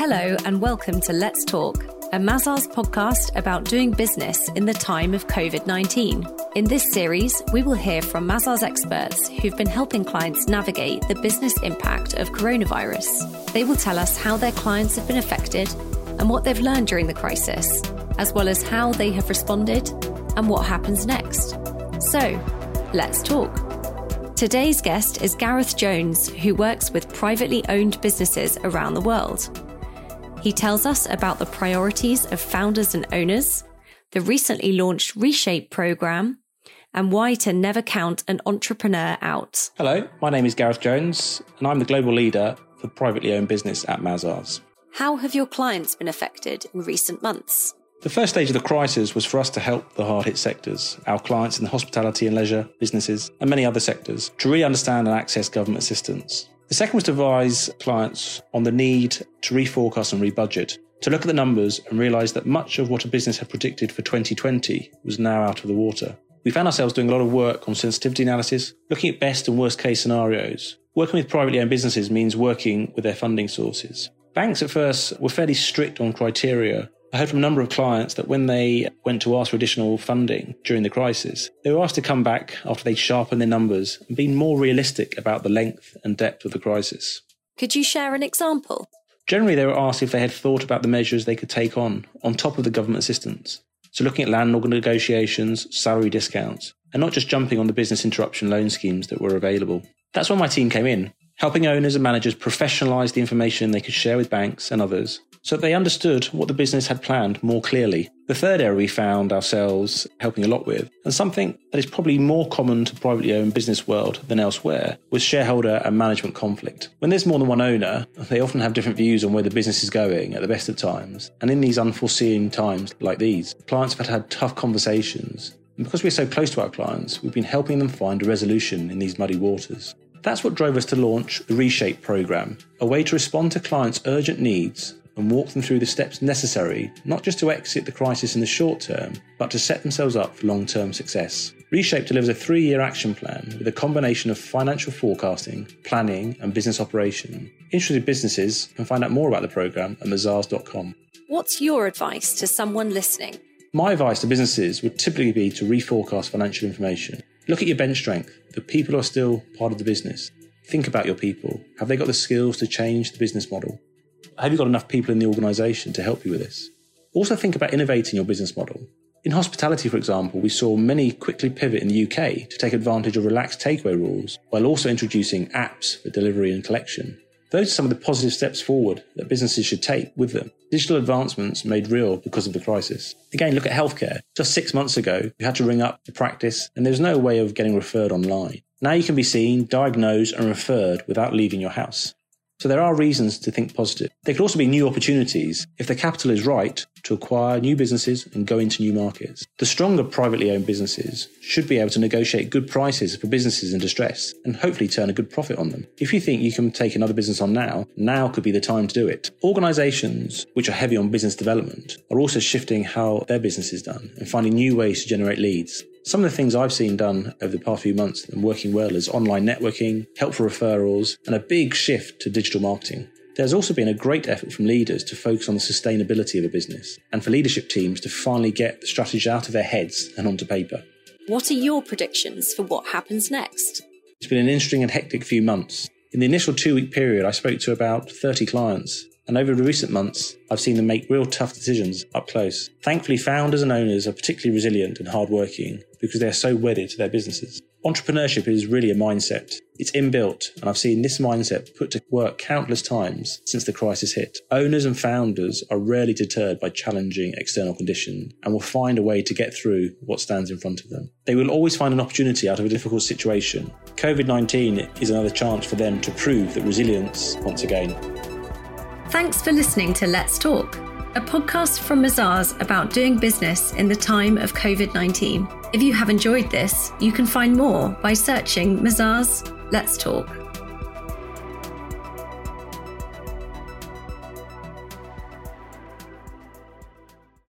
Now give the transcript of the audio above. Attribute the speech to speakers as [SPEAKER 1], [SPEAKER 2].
[SPEAKER 1] Hello, and welcome to Let's Talk, a Mazars podcast about doing business in the time of COVID 19. In this series, we will hear from Mazars experts who've been helping clients navigate the business impact of coronavirus. They will tell us how their clients have been affected and what they've learned during the crisis, as well as how they have responded and what happens next. So, let's talk. Today's guest is Gareth Jones, who works with privately owned businesses around the world. He tells us about the priorities of founders and owners, the recently launched Reshape program, and why to never count an entrepreneur out.
[SPEAKER 2] Hello, my name is Gareth Jones, and I'm the global leader for privately owned business at Mazars.
[SPEAKER 1] How have your clients been affected in recent months?
[SPEAKER 2] The first stage of the crisis was for us to help the hard hit sectors, our clients in the hospitality and leisure businesses, and many other sectors, to really understand and access government assistance. The second was to advise clients on the need to reforecast and rebudget, to look at the numbers and realise that much of what a business had predicted for 2020 was now out of the water. We found ourselves doing a lot of work on sensitivity analysis, looking at best and worst case scenarios. Working with privately owned businesses means working with their funding sources. Banks at first were fairly strict on criteria I heard from a number of clients that when they went to ask for additional funding during the crisis, they were asked to come back after they'd sharpened their numbers and been more realistic about the length and depth of the crisis.
[SPEAKER 1] Could you share an example?
[SPEAKER 2] Generally, they were asked if they had thought about the measures they could take on, on top of the government assistance. So, looking at landlord negotiations, salary discounts, and not just jumping on the business interruption loan schemes that were available. That's when my team came in, helping owners and managers professionalise the information they could share with banks and others so that they understood what the business had planned more clearly. The third area we found ourselves helping a lot with, and something that is probably more common to privately owned business world than elsewhere, was shareholder and management conflict. When there's more than one owner, they often have different views on where the business is going at the best of times. And in these unforeseen times like these, clients have had tough conversations. And because we're so close to our clients, we've been helping them find a resolution in these muddy waters. That's what drove us to launch the Reshape program, a way to respond to clients' urgent needs and walk them through the steps necessary not just to exit the crisis in the short term, but to set themselves up for long term success. Reshape delivers a three year action plan with a combination of financial forecasting, planning, and business operation. Interested businesses can find out more about the programme at mazars.com.
[SPEAKER 1] What's your advice to someone listening?
[SPEAKER 2] My advice to businesses would typically be to reforecast financial information. Look at your bench strength, the people are still part of the business. Think about your people. Have they got the skills to change the business model? Have you got enough people in the organisation to help you with this? Also, think about innovating your business model. In hospitality, for example, we saw many quickly pivot in the UK to take advantage of relaxed takeaway rules while also introducing apps for delivery and collection. Those are some of the positive steps forward that businesses should take with them. Digital advancements made real because of the crisis. Again, look at healthcare. Just six months ago, you had to ring up the practice and there was no way of getting referred online. Now you can be seen, diagnosed, and referred without leaving your house. So there are reasons to think positive. There could also be new opportunities if the capital is right to acquire new businesses and go into new markets. The stronger privately owned businesses should be able to negotiate good prices for businesses in distress and hopefully turn a good profit on them. If you think you can take another business on now, now could be the time to do it. Organizations which are heavy on business development are also shifting how their business is done and finding new ways to generate leads. Some of the things I've seen done over the past few months and working well is online networking, helpful referrals, and a big shift to digital marketing. There's also been a great effort from leaders to focus on the sustainability of a business and for leadership teams to finally get the strategy out of their heads and onto paper.
[SPEAKER 1] What are your predictions for what happens next?
[SPEAKER 2] It's been an interesting and hectic few months. In the initial two week period, I spoke to about 30 clients and over the recent months, I've seen them make real tough decisions up close. Thankfully, founders and owners are particularly resilient and hardworking because they are so wedded to their businesses. Entrepreneurship is really a mindset. It's inbuilt, and I've seen this mindset put to work countless times since the crisis hit. Owners and founders are rarely deterred by challenging external conditions and will find a way to get through what stands in front of them. They will always find an opportunity out of a difficult situation. COVID 19 is another chance for them to prove that resilience once again.
[SPEAKER 1] Thanks for listening to Let's Talk, a podcast from Mazars about doing business in the time of COVID 19. If you have enjoyed this, you can find more by searching Mazars Let's Talk.